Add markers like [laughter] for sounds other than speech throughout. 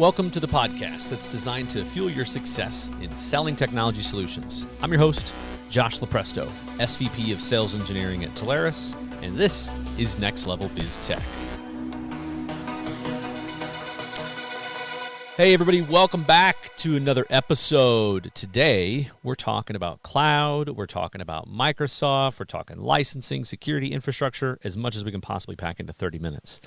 Welcome to the podcast that's designed to fuel your success in selling technology solutions. I'm your host, Josh Lupresto, SVP of Sales Engineering at Telarus, and this is Next Level Biz Tech. Hey, everybody, welcome back to another episode. Today, we're talking about cloud, we're talking about Microsoft, we're talking licensing, security, infrastructure, as much as we can possibly pack into 30 minutes.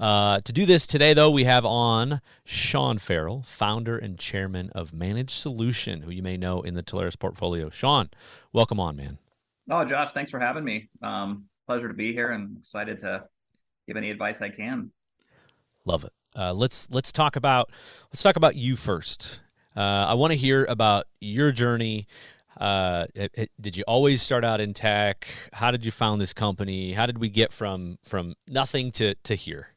Uh, to do this today, though, we have on Sean Ferrel, founder and chairman of Managed Solution, who you may know in the Telarus portfolio. Sean, welcome on, man. Oh, Josh, thanks for having me. Um, pleasure to be here and excited to give any advice I can. Love it. Uh, let's let's talk about let's talk about you first. Uh, I want to hear about your journey. Uh, it, it, did you always start out in tech? How did you found this company? How did we get from from nothing to to here?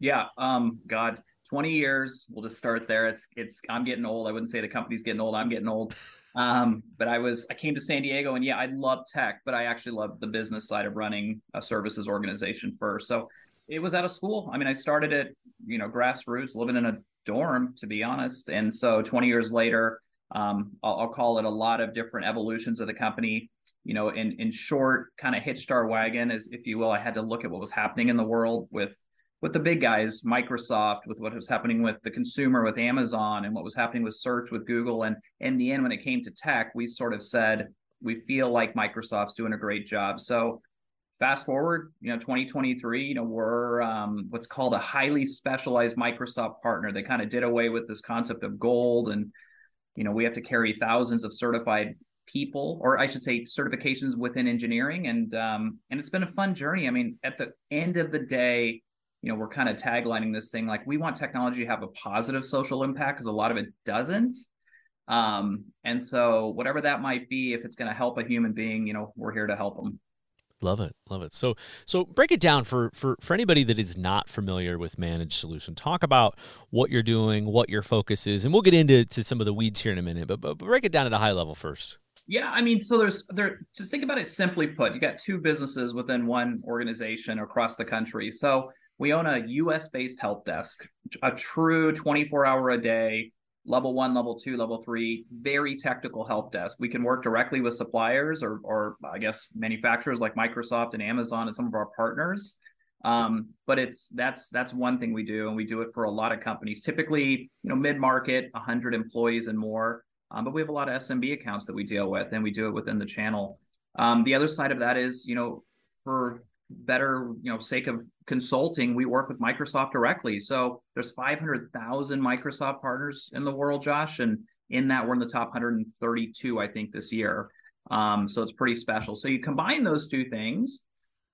Yeah, um, God, twenty years. We'll just start there. It's it's. I'm getting old. I wouldn't say the company's getting old. I'm getting old. Um, but I was I came to San Diego, and yeah, I love tech, but I actually love the business side of running a services organization first. So it was out of school. I mean, I started it, you know, grassroots, living in a dorm, to be honest. And so 20 years later, um, I'll, I'll, call it a lot of different evolutions of the company. You know, in in short, kind of hitched our wagon, as if you will. I had to look at what was happening in the world with with the big guys, Microsoft, with what was happening with the consumer, with Amazon, and what was happening with search, with Google. And in the end, when it came to tech, we sort of said we feel like Microsoft's doing a great job. So fast forward, you know, 2023, you know, we're um, what's called a highly specialized Microsoft partner. They kind of did away with this concept of gold, and you know, we have to carry thousands of certified people, or I should say, certifications within engineering, and um, and it's been a fun journey. I mean, at the end of the day, you know, we're kind of taglining this thing like we want technology to have a positive social impact because a lot of it doesn't. Um, and so whatever that might be, if it's going to help a human being, you know, we're here to help them. Love it, love it. So, so break it down for for for anybody that is not familiar with managed solution. Talk about what you're doing, what your focus is, and we'll get into to some of the weeds here in a minute. But, but break it down at a high level first. Yeah, I mean, so there's there. Just think about it simply put. You got two businesses within one organization across the country. So we own a U.S. based help desk, a true 24 hour a day level one, level two, level three, very technical help desk. We can work directly with suppliers or, or I guess manufacturers like Microsoft and Amazon and some of our partners. Um, but it's that's that's one thing we do, and we do it for a lot of companies. Typically, you know, mid market, 100 employees and more. Um, but we have a lot of SMB accounts that we deal with, and we do it within the channel. Um, the other side of that is, you know, for better, you know, sake of consulting, we work with Microsoft directly. So there's 500,000 Microsoft partners in the world, Josh, and in that we're in the top 132, I think, this year. Um, so it's pretty special. So you combine those two things,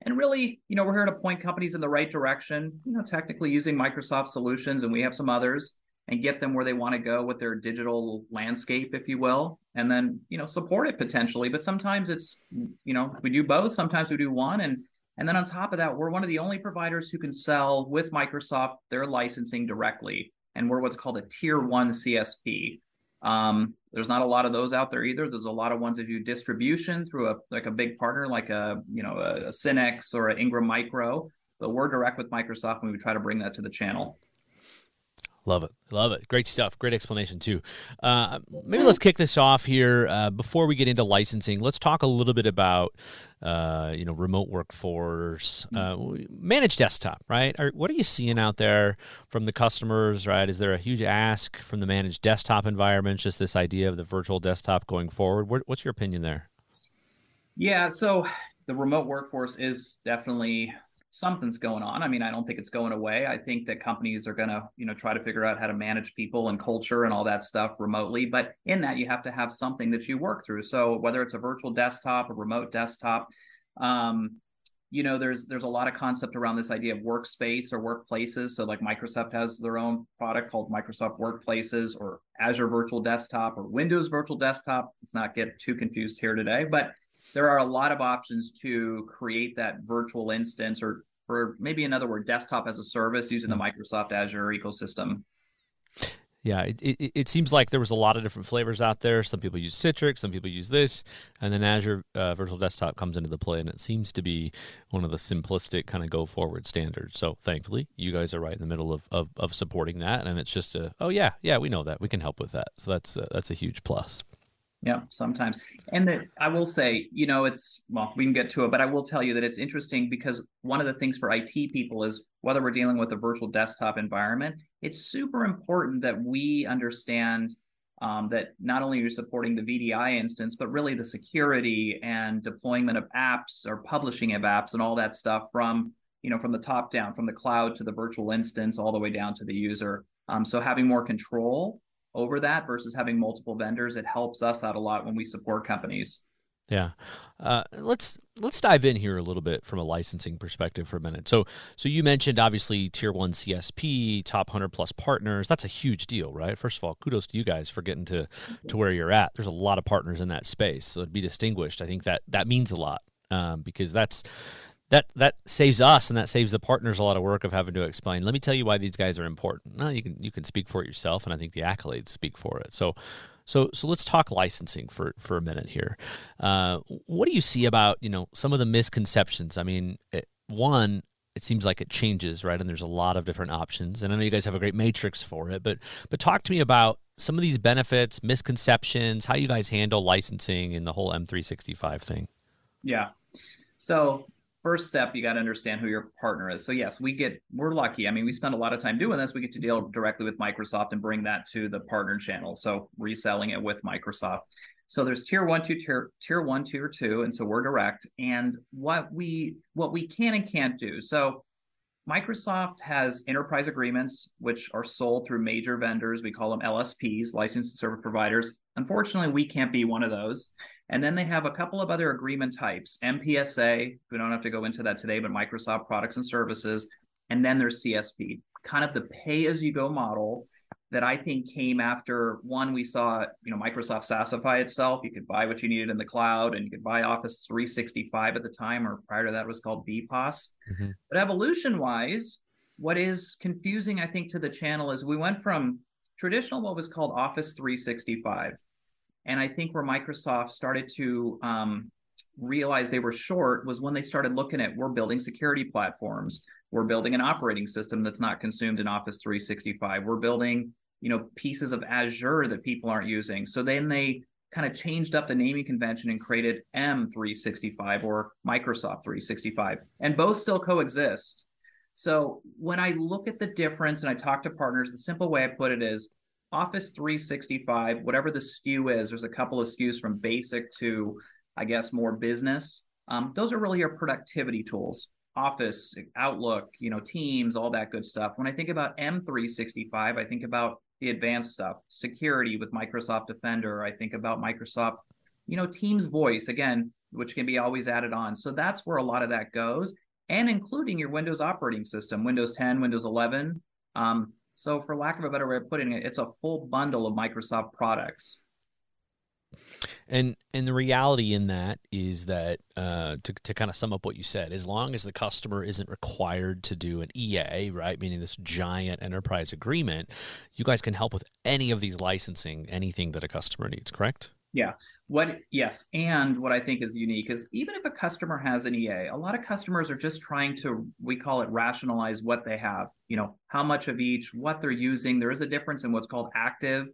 and really, you know, we're here to point companies in the right direction. You know, technically using Microsoft solutions, and we have some others, and get them where they want to go with their digital landscape, if you will, and then you know support it potentially. But sometimes it's, you know, we do both. Sometimes we do one, and and then on top of that, we're one of the only providers who can sell with Microsoft their licensing directly. And we're what's called a tier one CSP. Um, there's not a lot of those out there either. There's a lot of ones that do distribution through a like a big partner like a you know a, a Synnex or an Ingram Micro, but we're direct with Microsoft and we try to bring that to the channel. Love it. Love it. Great stuff. Great explanation, too. Uh, maybe let's kick this off here. Uh, before we get into licensing, let's talk a little bit about, uh, you know, remote workforce, uh, managed desktop, right? what are you seeing out there from the customers, right? Is there a huge ask from the managed desktop environments, just this idea of the virtual desktop going forward? what's your opinion there? Yeah, so the remote workforce is definitely something's going on. I mean, I don't think it's going away. I think that companies are going to, you know, try to figure out how to manage people and culture and all that stuff remotely. But in that, you have to have something that you work through. So whether it's a virtual desktop, a remote desktop, um, you know, there's there's a lot of concept around this idea of workspace or workplaces. So like Microsoft has their own product called Microsoft Workplaces or Azure Virtual Desktop or Windows Virtual Desktop. Let's not get too confused here today, but there are a lot of options to create that virtual instance or or maybe another word desktop as a service using the hmm. microsoft azure ecosystem Yeah, it, it, it, seems like there was a lot of different flavors out there. Some people use Citrix, some people use this, and then Azure uh, Virtual Desktop comes into the play, and it seems to be one of the simplistic kind of go forward standards. So thankfully, you guys are right in the middle of, of, of supporting that, and it's just a oh yeah yeah we know that we can help with that. So that's a, that's a huge plus. Yeah, sometimes. And that I will say, you know, it's well, we can get to it, but I will tell you that it's interesting because one of the things for IT people is whether we're dealing with a virtual desktop environment, it's super important that we understand um, that not only you're you supporting the VDI instance, but really the security and deployment of apps or publishing of apps and all that stuff from you know from the top down, from the cloud to the virtual instance, all the way down to the user. Um, so having more control over that versus having multiple vendors, it helps us out a lot when we support companies. Yeah, uh, let's let's dive in here a little bit from a licensing perspective for a minute. So, so you mentioned obviously tier one CSP, top hundred plus partners. That's a huge deal, right? First of all, kudos to you guys for getting to to where you're at. There's a lot of partners in that space, so to be distinguished, I think that that means a lot um, because that's that that saves us and that saves the partners a lot of work of having to explain. Let me tell you why these guys are important. No, you can you can speak for it yourself, and I think the accolades speak for it. So, so so let's talk licensing for for a minute here. Uh, what do you see about you know some of the misconceptions? I mean, it, one, it seems like it changes, right? And there's a lot of different options. And I know you guys have a great matrix for it, but but talk to me about some of these benefits, misconceptions, how you guys handle licensing and the whole M365 thing. Yeah. So first step you got to understand who your partner is. So yes we get we're lucky. I mean we spend a lot of time doing this. We get to deal directly with microsoft and bring that to the partner channel. So reselling it with microsoft. So there's tier one two tier tier one tier two and so we're direct. And what we what we can and can't do so Microsoft has enterprise agreements, which are sold through major vendors. We call them LSPs, licensed service providers. Unfortunately, we can't be one of those. And then they have a couple of other agreement types MPSA, we don't have to go into that today, but Microsoft products and services. And then there's CSP, kind of the pay as you go model that I think came after one, we saw, you know, Microsoft SaaSify itself. You could buy what you needed in the cloud and you could buy Office 365 at the time, or prior to that was called BPOS. Mm-hmm. But evolution wise, what is confusing, I think, to the channel is we went from traditional, what was called Office 365 and I think where Microsoft started to um, realize they were short was when they started looking at we're building security platforms, we're building an operating system that's not consumed in Office 365, we're building you know pieces of Azure that people aren't using. So then they kind of changed up the naming convention and created M365 or Microsoft 365, and both still coexist. So when I look at the difference and I talk to partners, the simple way I put it is Office 365, whatever the SKU is, there's a couple of SKUs from basic to, I guess, more business. Um, those are really your productivity tools. Office, Outlook, you know, Teams, all that good stuff. When I think about M365, I think about the advanced stuff, security with Microsoft Defender. I think about Microsoft, you know, Teams Voice again, which can be always added on. So that's where a lot of that goes, and including your Windows operating system, Windows 10, Windows 11. Um, so, for lack of a better way of putting it, it's a full bundle of Microsoft products. And and the reality in that is that uh, to to kind of sum up what you said, as long as the customer isn't required to do an EA, right, meaning this giant enterprise agreement, you guys can help with any of these licensing, anything that a customer needs. Correct? Yeah. What yes, and what I think is unique is even if a customer has an EA, a lot of customers are just trying to we call it rationalize what they have. You know, how much of each, what they're using. There is a difference in what's called active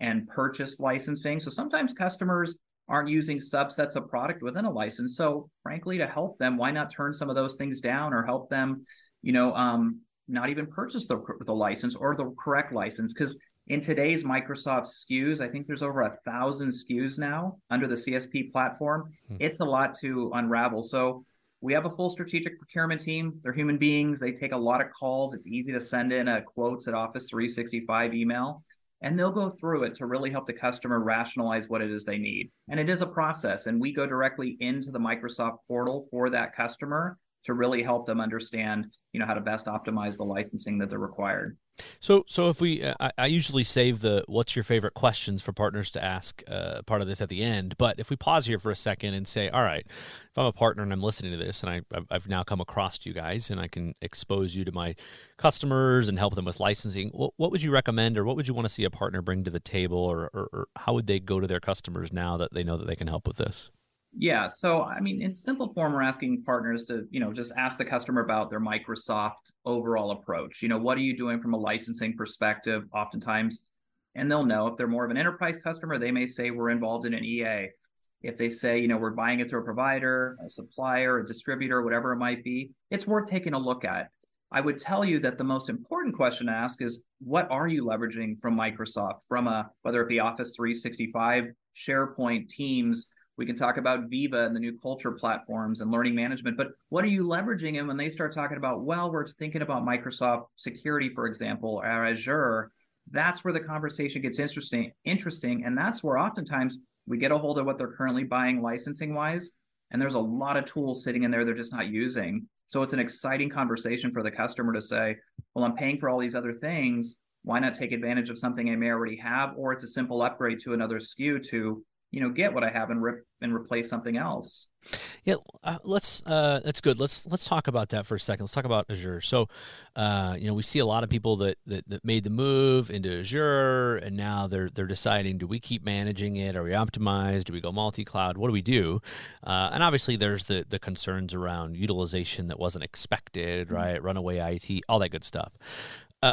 and purchased licensing. So sometimes customers aren't using subsets of product within a license. So frankly, to help them, why not turn some of those things down or help them, you know, um, not even purchase the, the license or the correct license? Because in today's Microsoft SKUs, I think there's over a thousand SKUs now under the CSP platform. Hmm. It's a lot to unravel. So we have a full strategic procurement team. They're human beings. They take a lot of calls. It's easy to send in a quotes at Office 365 email, and they'll go through it to really help the customer rationalize what it is they need. And it is a process. And we go directly into the Microsoft portal for that customer to really help them understand, you know, how to best optimize the licensing that they're required. So, so if we, uh, I, I, usually save the "What's your favorite questions" for partners to ask uh, part of this at the end. But if we pause here for a second and say, "All right, if I'm a partner and I'm listening to this, and I, I've now come across you guys, and I can expose you to my customers and help them with licensing, what, what would you recommend, or what would you want to see a partner bring to the table, or, or, or how would they go to their customers now that they know that they can help with this?" Yeah. So, I mean, in simple form, we're asking partners to, you know, just ask the customer about their Microsoft overall approach. You know, what are you doing from a licensing perspective? Oftentimes, and they'll know if they're more of an enterprise customer, they may say we're involved in an EA. If they say, you know, we're buying it through a provider, a supplier, a distributor, whatever it might be, it's worth taking a look at. I would tell you that the most important question to ask is what are you leveraging from Microsoft, from a whether it be Office 365, SharePoint, Teams, we can talk about Viva and the new culture platforms and learning management, but what are you leveraging? And when they start talking about, well, we're thinking about Microsoft security, for example, or Azure, that's where the conversation gets interesting. Interesting, and that's where oftentimes we get a hold of what they're currently buying licensing wise, and there's a lot of tools sitting in there they're just not using. So it's an exciting conversation for the customer to say, well, I'm paying for all these other things. Why not take advantage of something I may already have? Or it's a simple upgrade to another SKU to you know get what I have and rip and replace something else. Yeah, uh, let's. Uh, that's good. Let's let's talk about that for a second. Let's talk about Azure. So, uh, you know, we see a lot of people that, that that made the move into Azure, and now they're they're deciding: do we keep managing it? Are we optimized? Do we go multi-cloud? What do we do? Uh, and obviously, there's the the concerns around utilization that wasn't expected, mm-hmm. right? Runaway IT, all that good stuff. Uh,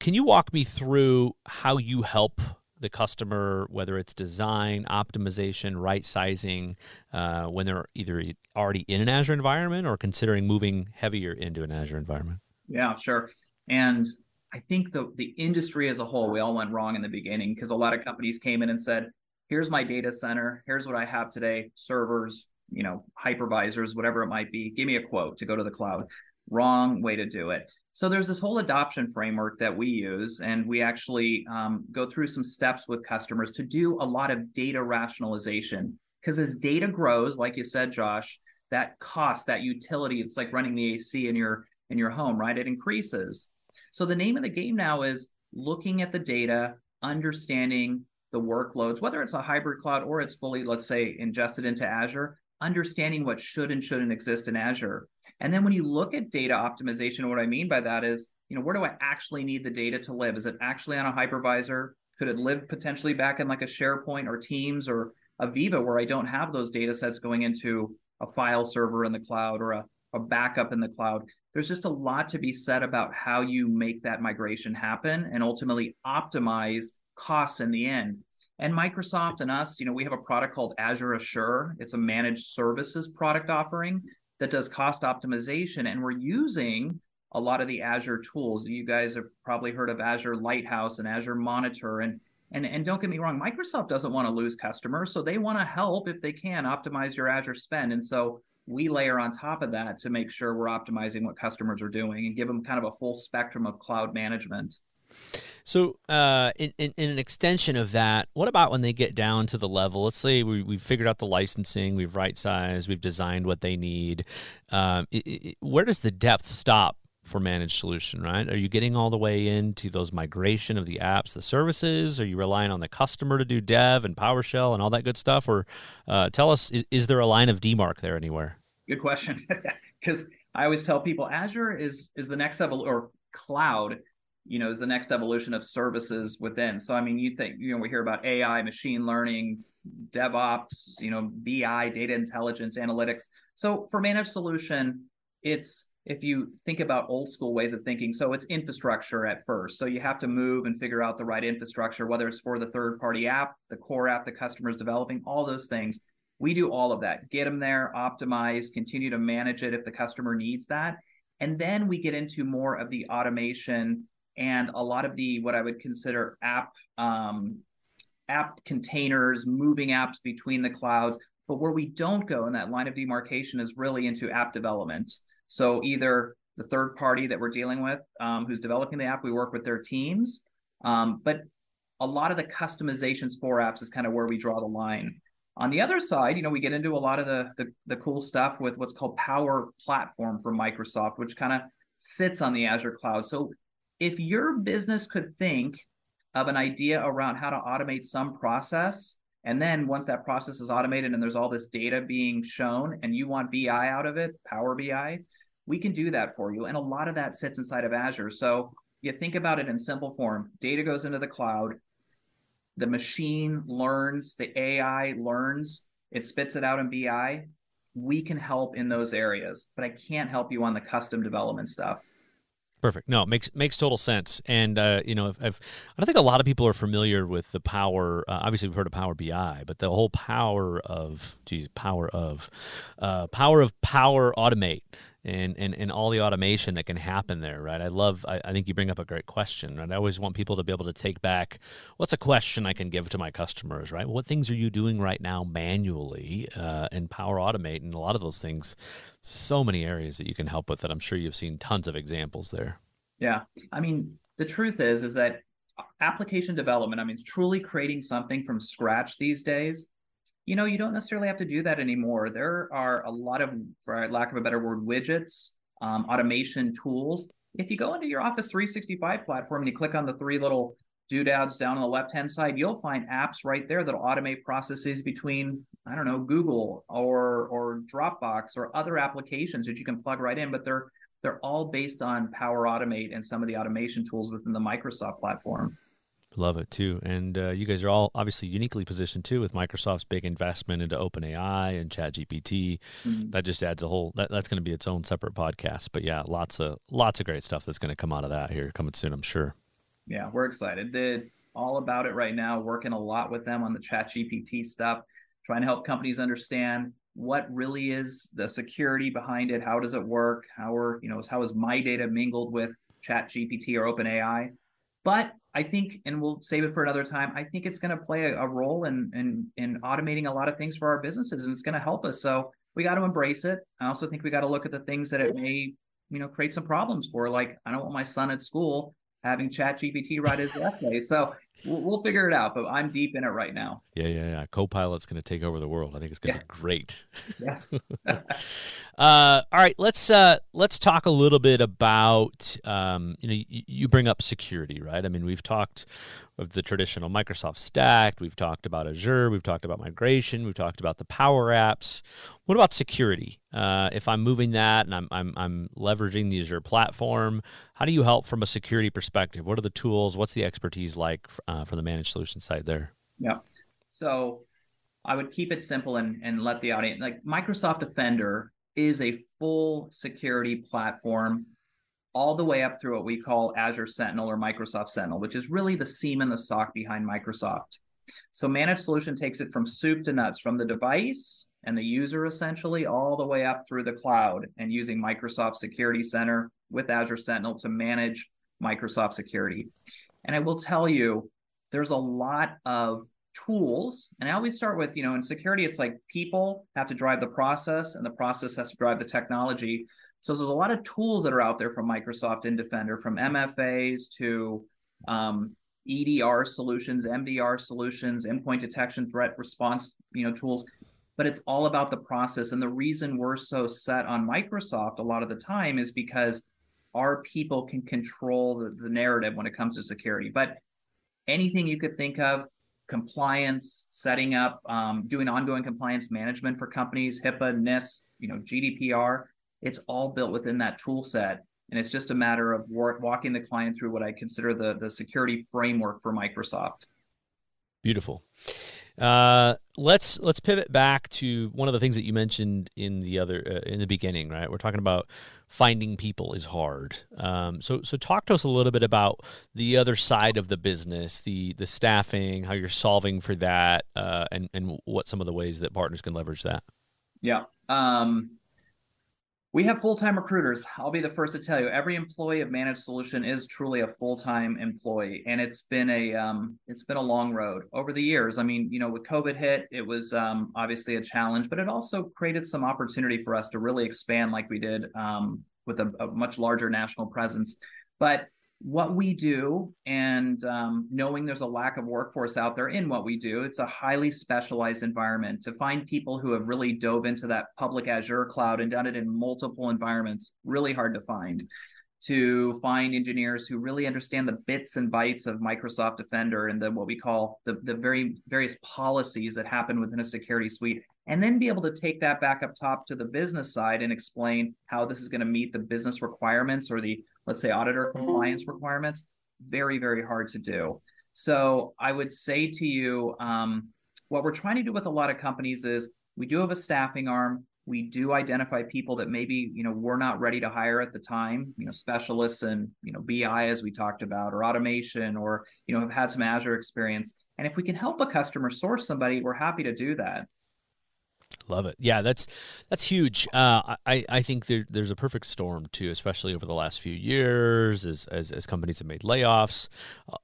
can you walk me through how you help the customer, whether it's design, optimization, right sizing, uh, when they're either already in an Azure environment or considering moving heavier into an Azure environment? Yeah, sure. And I think the the industry as a whole, we all went wrong in the beginning because a lot of companies came in and said, "Here's my data center. Here's what I have today: servers, you know, hypervisors, whatever it might be. Give me a quote to go to the cloud." Wrong way to do it. So there's this whole adoption framework that we use, and we actually um, go through some steps with customers to do a lot of data rationalization. Because as data grows, like you said, Josh, that cost, that utility, it's like running the AC in your in your home, right? It increases. So the name of the game now is looking at the data, understanding the workloads, whether it's a hybrid cloud or it's fully, let's say, ingested into Azure, understanding what should and shouldn't exist in Azure. And then when you look at data optimization, what I mean by that is, you know, where do I actually need the data to live? Is it actually on a hypervisor? Could it live potentially back in like a SharePoint or Teams or Aviva where I don't have those data sets going into a file server in the cloud or a, a backup in the cloud? There's just a lot to be said about how you make that migration happen and ultimately optimize costs in the end. And Microsoft and us, you know, we have a product called Azure Assure. It's a managed services product offering that does cost optimization. And we're using a lot of the Azure tools. You guys have probably heard of Azure Lighthouse and Azure Monitor. And and, and don't get me wrong, Microsoft doesn't want to lose customers. So they want to help if they can optimize your Azure spend. And so we layer on top of that to make sure we're optimizing what customers are doing and give them kind of a full spectrum of cloud management. So, uh, in, in, in, an extension of that, what about when they get down to the level? Let's say we, we've figured out the licensing, we've right sized, we've designed what they need. Um, it, it, where does the depth stop for managed solution, right? Are you getting all the way into those migration of the apps, the services? Are you relying on the customer to do dev and PowerShell and all that good stuff? Or uh, tell us, is, is there a line of demark there anywhere? Good question. [laughs] Because I always tell people Azure is is the next level or cloud you know, is the next evolution of services within. So, I mean, you think, you know, we hear about AI, machine learning, DevOps, you know, BI, data intelligence, analytics. So, for managed solution, it's if you think about old school ways of thinking, so it's infrastructure at first. So, you have to move and figure out the right infrastructure, whether it's for the third party app, the core app the customer is developing, all those things. We do all of that, get them there, optimize, continue to manage it if the customer needs that. And then we get into more of the automation and a lot of the what I would consider app um, app containers, moving apps between the clouds. But where we don't go in that line of demarcation is really into app development. So either the third party that we're dealing with, um, who's developing the app, we work with their teams. Um, but a lot of the customizations for apps is kind of where we draw the line. On the other side, you know, we get into a lot of the, the, the cool stuff with what's called Power Platform for Microsoft, which kind of sits on the Azure cloud. So if your business could think of an idea around how to automate some process, and then once that process is automated and there's all this data being shown and you want BI out of it, Power BI, we can do that for you. And a lot of that sits inside of Azure. So you think about it in simple form data goes into the cloud, the machine learns, the AI learns, it spits it out in BI. We can help in those areas, but I can't help you on the custom development stuff. Perfect. No, makes makes total sense. And uh, you know, I've, I've, I don't think a lot of people are familiar with the power. Uh, obviously, we've heard of Power BI, but the whole power of, geez, power of, uh, power of Power Automate and, and, and all the automation that can happen there, right? I love, I, I think you bring up a great question, right? I always want people to be able to take back what's a question I can give to my customers, right? What things are you doing right now manually uh, and Power Automate and a lot of those things, so many areas that you can help with that I'm sure you've seen tons of examples there. Yeah. I mean, the truth is, is that application development, I mean, truly creating something from scratch these days you know, you don't necessarily have to do that anymore. There are a lot of, for lack of a better word, widgets, um, automation tools. If you go into your Office 365 platform and you click on the three little doodads down on the left hand side, you'll find apps right there that'll automate processes between, I don't know, Google or or Dropbox or other applications that you can plug right in. But they're they're all based on Power Automate and some of the automation tools within the Microsoft platform. Love it too. And uh, you guys are all obviously uniquely positioned too with Microsoft's big investment into OpenAI and ChatGPT. Mm-hmm. That just adds a whole. That, that's going to be its own separate podcast. But yeah, lots of lots of great stuff that's going to come out of that here coming soon. I'm sure. Yeah, we're excited. They're all about it right now. Working a lot with them on the ChatGPT stuff, trying to help companies understand what really is the security behind it. How does it work? How are you know how is my data mingled with ChatGPT or OpenAI? But I think, and we'll save it for another time. I think it's going to play a, a, role in, in in automating a lot of things for our businesses, and it's going to help us. So we got to embrace it. I also think we got to look at the things that it may, you know, create some problems for. Like I don't want my son at school having Chat GPT write his essay. So we'll, we'll, figure it out. But I'm deep in it right now. Yeah, yeah, yeah. Copilot's going to take over the world. I think it's going to yeah. be great. Yes. [laughs] uh, all right, let's uh, let's talk a little bit about um, you know you, you bring up security, right? I mean, we've talked of the traditional Microsoft stack. We've talked about Azure. We've talked about migration. We've talked about the Power Apps. What about security? Uh, if I'm moving that and I'm, I'm, I'm leveraging the Azure platform, how do you help from a security perspective? What are the tools? What's the expertise like uh, from the managed solution side there? Yeah. So I would keep it simple and, and let the audience like Microsoft Defender is a full security platform all the way up through what we call Azure Sentinel or Microsoft Sentinel, which is really the SIEM in the SOC behind Microsoft. So managed solution takes it from soup to nuts, from the device and the user essentially all the way up through the cloud and using Microsoft Security Center with Azure Sentinel to manage Microsoft security. And I will tell you, there's a lot of tools. And I always start with, you know, in security, it's like people have to drive the process and the process has to drive the technology. So there's a lot of tools that are out there from Microsoft in Defender, from MFAs to um, EDR solutions, MDR solutions, endpoint detection, threat response, you know, tools. But it's all about the process. And the reason we're so set on Microsoft a lot of the time is because our people can control the, the narrative when it comes to security. But anything you could think of, compliance, setting up, um, doing ongoing compliance management for companies, HIPAA, NIST, you know, GDPR it's all built within that tool set. And it's just a matter of walking the client through what I consider the, the security framework for Microsoft. Beautiful. Uh, let's let's pivot back to one of the things that you mentioned in the other uh, in the beginning, right? We're talking about finding people is hard. Um, so so talk to us a little bit about the other side of the business, the the staffing, how you're solving for that, uh, and and what some of the ways that partners can leverage that. Yeah. Um, we have full-time recruiters. I'll be the first to tell you, every employee of Managed Solution is truly a full-time employee, and it's been a um, it's been a long road over the years. I mean, you know, with COVID hit, it was um, obviously a challenge, but it also created some opportunity for us to really expand, like we did um, with a, a much larger national presence. But what we do and um, knowing there's a lack of workforce out there in what we do it's a highly specialized environment. To find people who have really dove into that public azure cloud and done it in multiple environments really hard to find. To find engineers who really understand the bits and bytes of microsoft defender and what we call the, the very various policies that happen within a security suite and then be able to take that back up top to the business side and explain how this is going to meet the business requirements or the let's say auditor mm-hmm. compliance requirements very very hard to do. So i would say to you um, what we're trying to do with a lot of companies is we do have a staffing arm. We do identify people that maybe you know we're not ready to hire at the time you know specialists and you know bi as we talked about or automation or you know have had some azure experience. And if we can help a customer source somebody we're happy to do that Love it. Yeah, that's that's huge. Uh, I I think there, there's a perfect storm too, especially over the last few years, as as, as companies have made layoffs,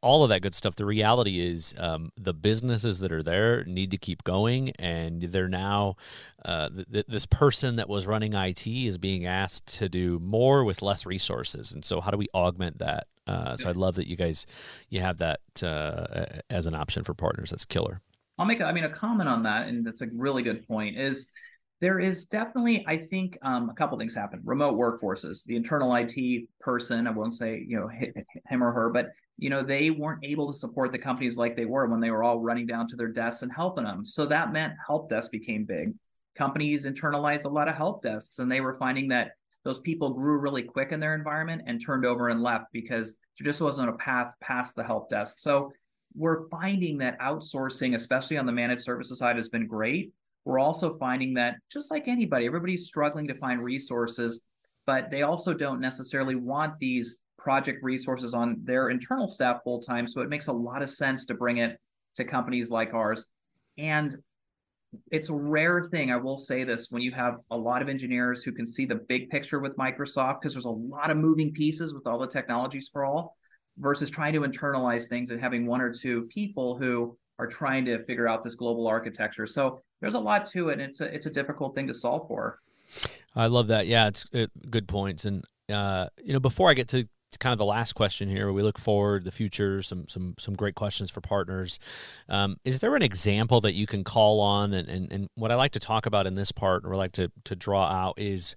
all of that good stuff. The reality is, um, the businesses that are there need to keep going, and they're now uh, th- th- this person that was running IT is being asked to do more with less resources, and so how do we augment that? Uh, so I love that you guys you have that uh, as an option for partners. That's killer. I'll make, a, I mean, a comment on that, and that's a really good point. Is there is definitely, I think, um, a couple things happen. Remote workforces, the internal IT person, I won't say you know him or her, but you know they weren't able to support the companies like they were when they were all running down to their desks and helping them. So that meant help desk became big. Companies internalized a lot of help desks, and they were finding that those people grew really quick in their environment and turned over and left because there just wasn't a path past the help desk. So we're finding that outsourcing, especially on the managed services side, has been great. We're also finding that just like anybody, everybody's struggling to find resources, but they also don't necessarily want these project resources on their internal staff full time. So it makes a lot of sense to bring it to companies like ours. And it's a rare thing, I will say this, when you have a lot of engineers who can see the big picture with Microsoft, because there's a lot of moving pieces with all the technology sprawl versus trying to internalize things and having one or two people who are trying to figure out this global architecture. So there's a lot to it. And it's a it's a difficult thing to solve for. I love that. Yeah, it's it, good points. And uh, you know, before I get to kind of the last question here, we look forward the future. Some some some great questions for partners. Um, is there an example that you can call on? And, and and what I like to talk about in this part, or like to to draw out, is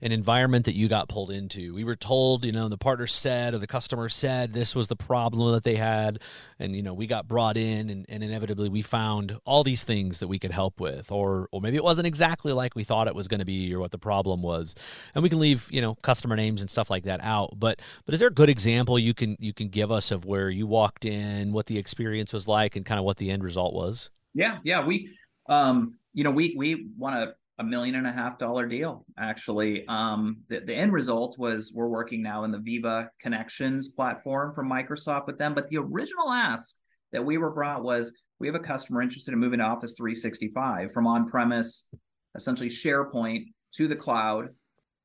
an environment that you got pulled into. We were told, you know, the partner said or the customer said this was the problem that they had. And, you know, we got brought in and, and inevitably we found all these things that we could help with. Or or maybe it wasn't exactly like we thought it was going to be or what the problem was. And we can leave, you know, customer names and stuff like that out. But but is there a good example you can you can give us of where you walked in, what the experience was like and kind of what the end result was? Yeah, yeah. We um, you know, we we want to a million and a half dollar deal actually. Um, the, the end result was we're working now in the viva connections platform from microsoft with them. But the original ask that we were brought was we have a customer interested in moving to office 365 from on-premise essentially sharepoint to the cloud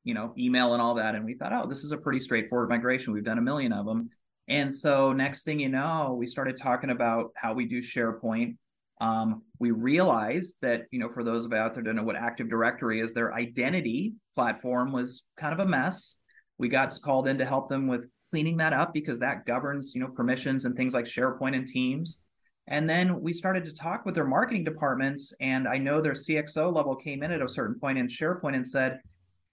you know email and all that. And we thought oh this is a pretty straightforward migration. We've done a million of them and so next thing you know we started talking about how we do sharepoint um, we realized that, you know, for those of you out there don't know what Active Directory is, their identity platform was kind of a mess. We got called in to help them with cleaning that up because that governs, you know, permissions and things like SharePoint and Teams. And then we started to talk with their marketing departments. And I know their CXO level came in at a certain point in SharePoint and said,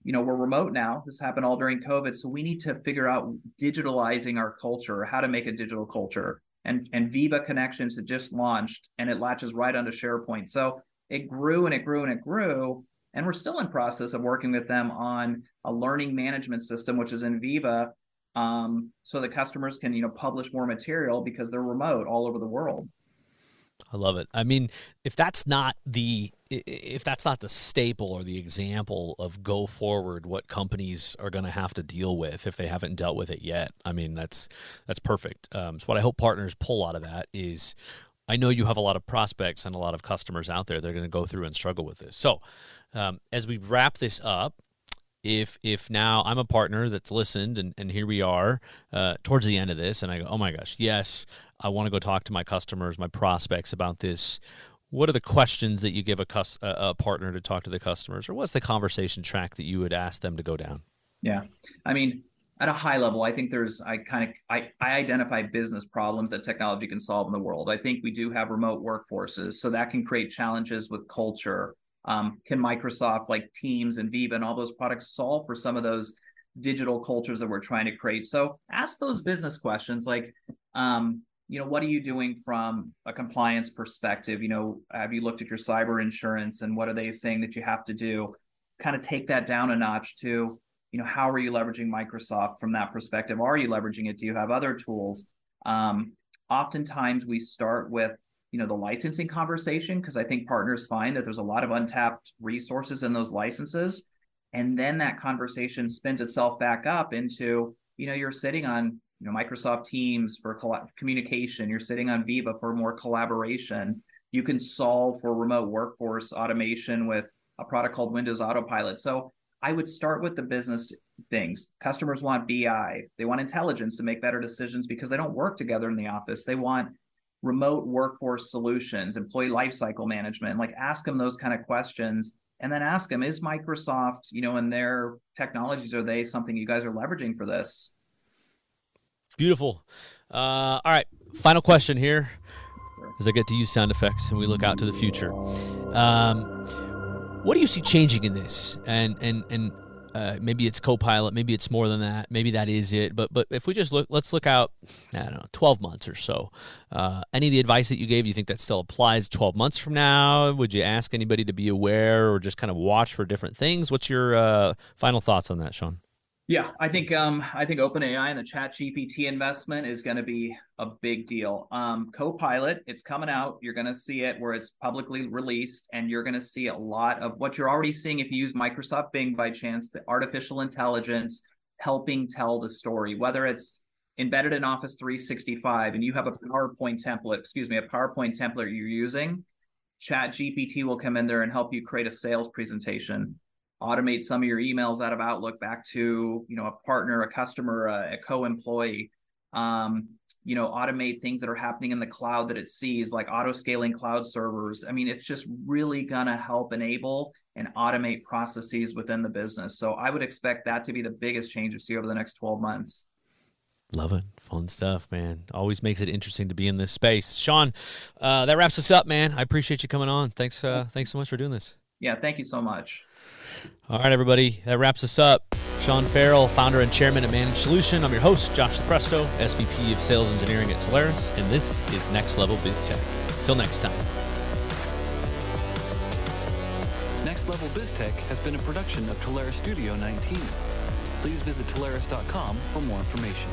you know, we're remote now. This happened all during COVID. So we need to figure out digitalizing our culture, how to make a digital culture and and Viva Connections had just launched, and it latches right onto SharePoint. So it grew and it grew and it grew, and we're still in process of working with them on a learning management system, which is in Viva, um, so the customers can you know publish more material because they're remote all over the world. I love it. I mean, if that's not the if that's not the staple or the example of go forward what companies are going to have to deal with if they haven't dealt with it yet i mean that's that's perfect um, so what i hope partners pull out of that is i know you have a lot of prospects and a lot of customers out there that are going to go through and struggle with this so um, as we wrap this up if if now I'm a partner that's listened and, and here we are uh, towards the end of this and I go, oh my gosh, yes, I want to go talk to my customers, my prospects about this what are the questions that you give a, cus- a partner to talk to the customers or what's the conversation track that you would ask them to go down yeah i mean at a high level, I think there's I kind of I, I identify business problems that technology can solve in the world. I think we do have remote workforces, so that can create challenges with culture. Um, can Microsoft like Teams and Viva and all those products solve for some of those digital cultures that we're trying to create? So ask those business questions like, um, you know, what are you doing from a compliance perspective? You know, have you looked at your cyber insurance and what are they saying that you have to do? Kind of take that down a notch to you know how are you leveraging microsoft from that perspective are you leveraging it do you have other tools um, oftentimes we start with you know the licensing conversation because i think partners find that there's a lot of untapped resources in those licenses and then that conversation spins itself back up into you know you're sitting on you know microsoft teams for coll- communication you're sitting on viva for more collaboration you can solve for remote workforce automation with a product called windows autopilot so I would start with the business things. Customers want BI, they want intelligence to make better decisions because they don't work together in the office. They want remote workforce solutions, employee lifecycle management. Like ask them those kind of questions and then ask them, is Microsoft, you know, and their technologies, are they something you guys are leveraging for this? Beautiful. Uh, all right. Final question here as I get to use sound effects and we look out to the future. Um, what do you see changing in this? And and and uh, maybe it's Copilot, maybe it's more than that, maybe that is it. But but if we just look, let's look out, I don't know, twelve months or so. Uh, any of the advice that you gave, you think that still applies twelve months from now? Would you ask anybody to be aware or just kind of watch for different things? What's your uh, final thoughts on that, Sean? Yeah, I think um, I think OpenAI and the Chat GPT investment is going to be a big deal. Um, Copilot, it's coming out. You're going to see it where it's publicly released, and you're going to see a lot of what you're already seeing if you use Microsoft Bing by chance, the artificial intelligence helping tell the story, whether it's embedded in Office 365 and you have a PowerPoint template, excuse me, a PowerPoint template you're using, Chat GPT will come in there and help you create a sales presentation automate some of your emails out of Outlook back to you know a partner, a customer, a, a co-employee. Um, you know, automate things that are happening in the cloud that it sees, like auto scaling cloud servers. I mean, it's just really gonna help enable and automate processes within the business. So I would expect that to be the biggest change we see over the next 12 months. Love it. Fun stuff, man. Always makes it interesting to be in this space. Sean, uh, that wraps us up, man. I appreciate you coming on. Thanks, uh, thanks so much for doing this. Yeah, thank you so much. All right, everybody, that wraps us up. Sean Ferrel, founder and chairman at Managed Solution. I'm your host, Josh Lupresto, SVP of Sales Engineering at Telarus, and this is Next Level Biz Tech. Till next time. Next Level Biz Tech has been a production of Telarus Studio 19. Please visit Telarus.com for more information.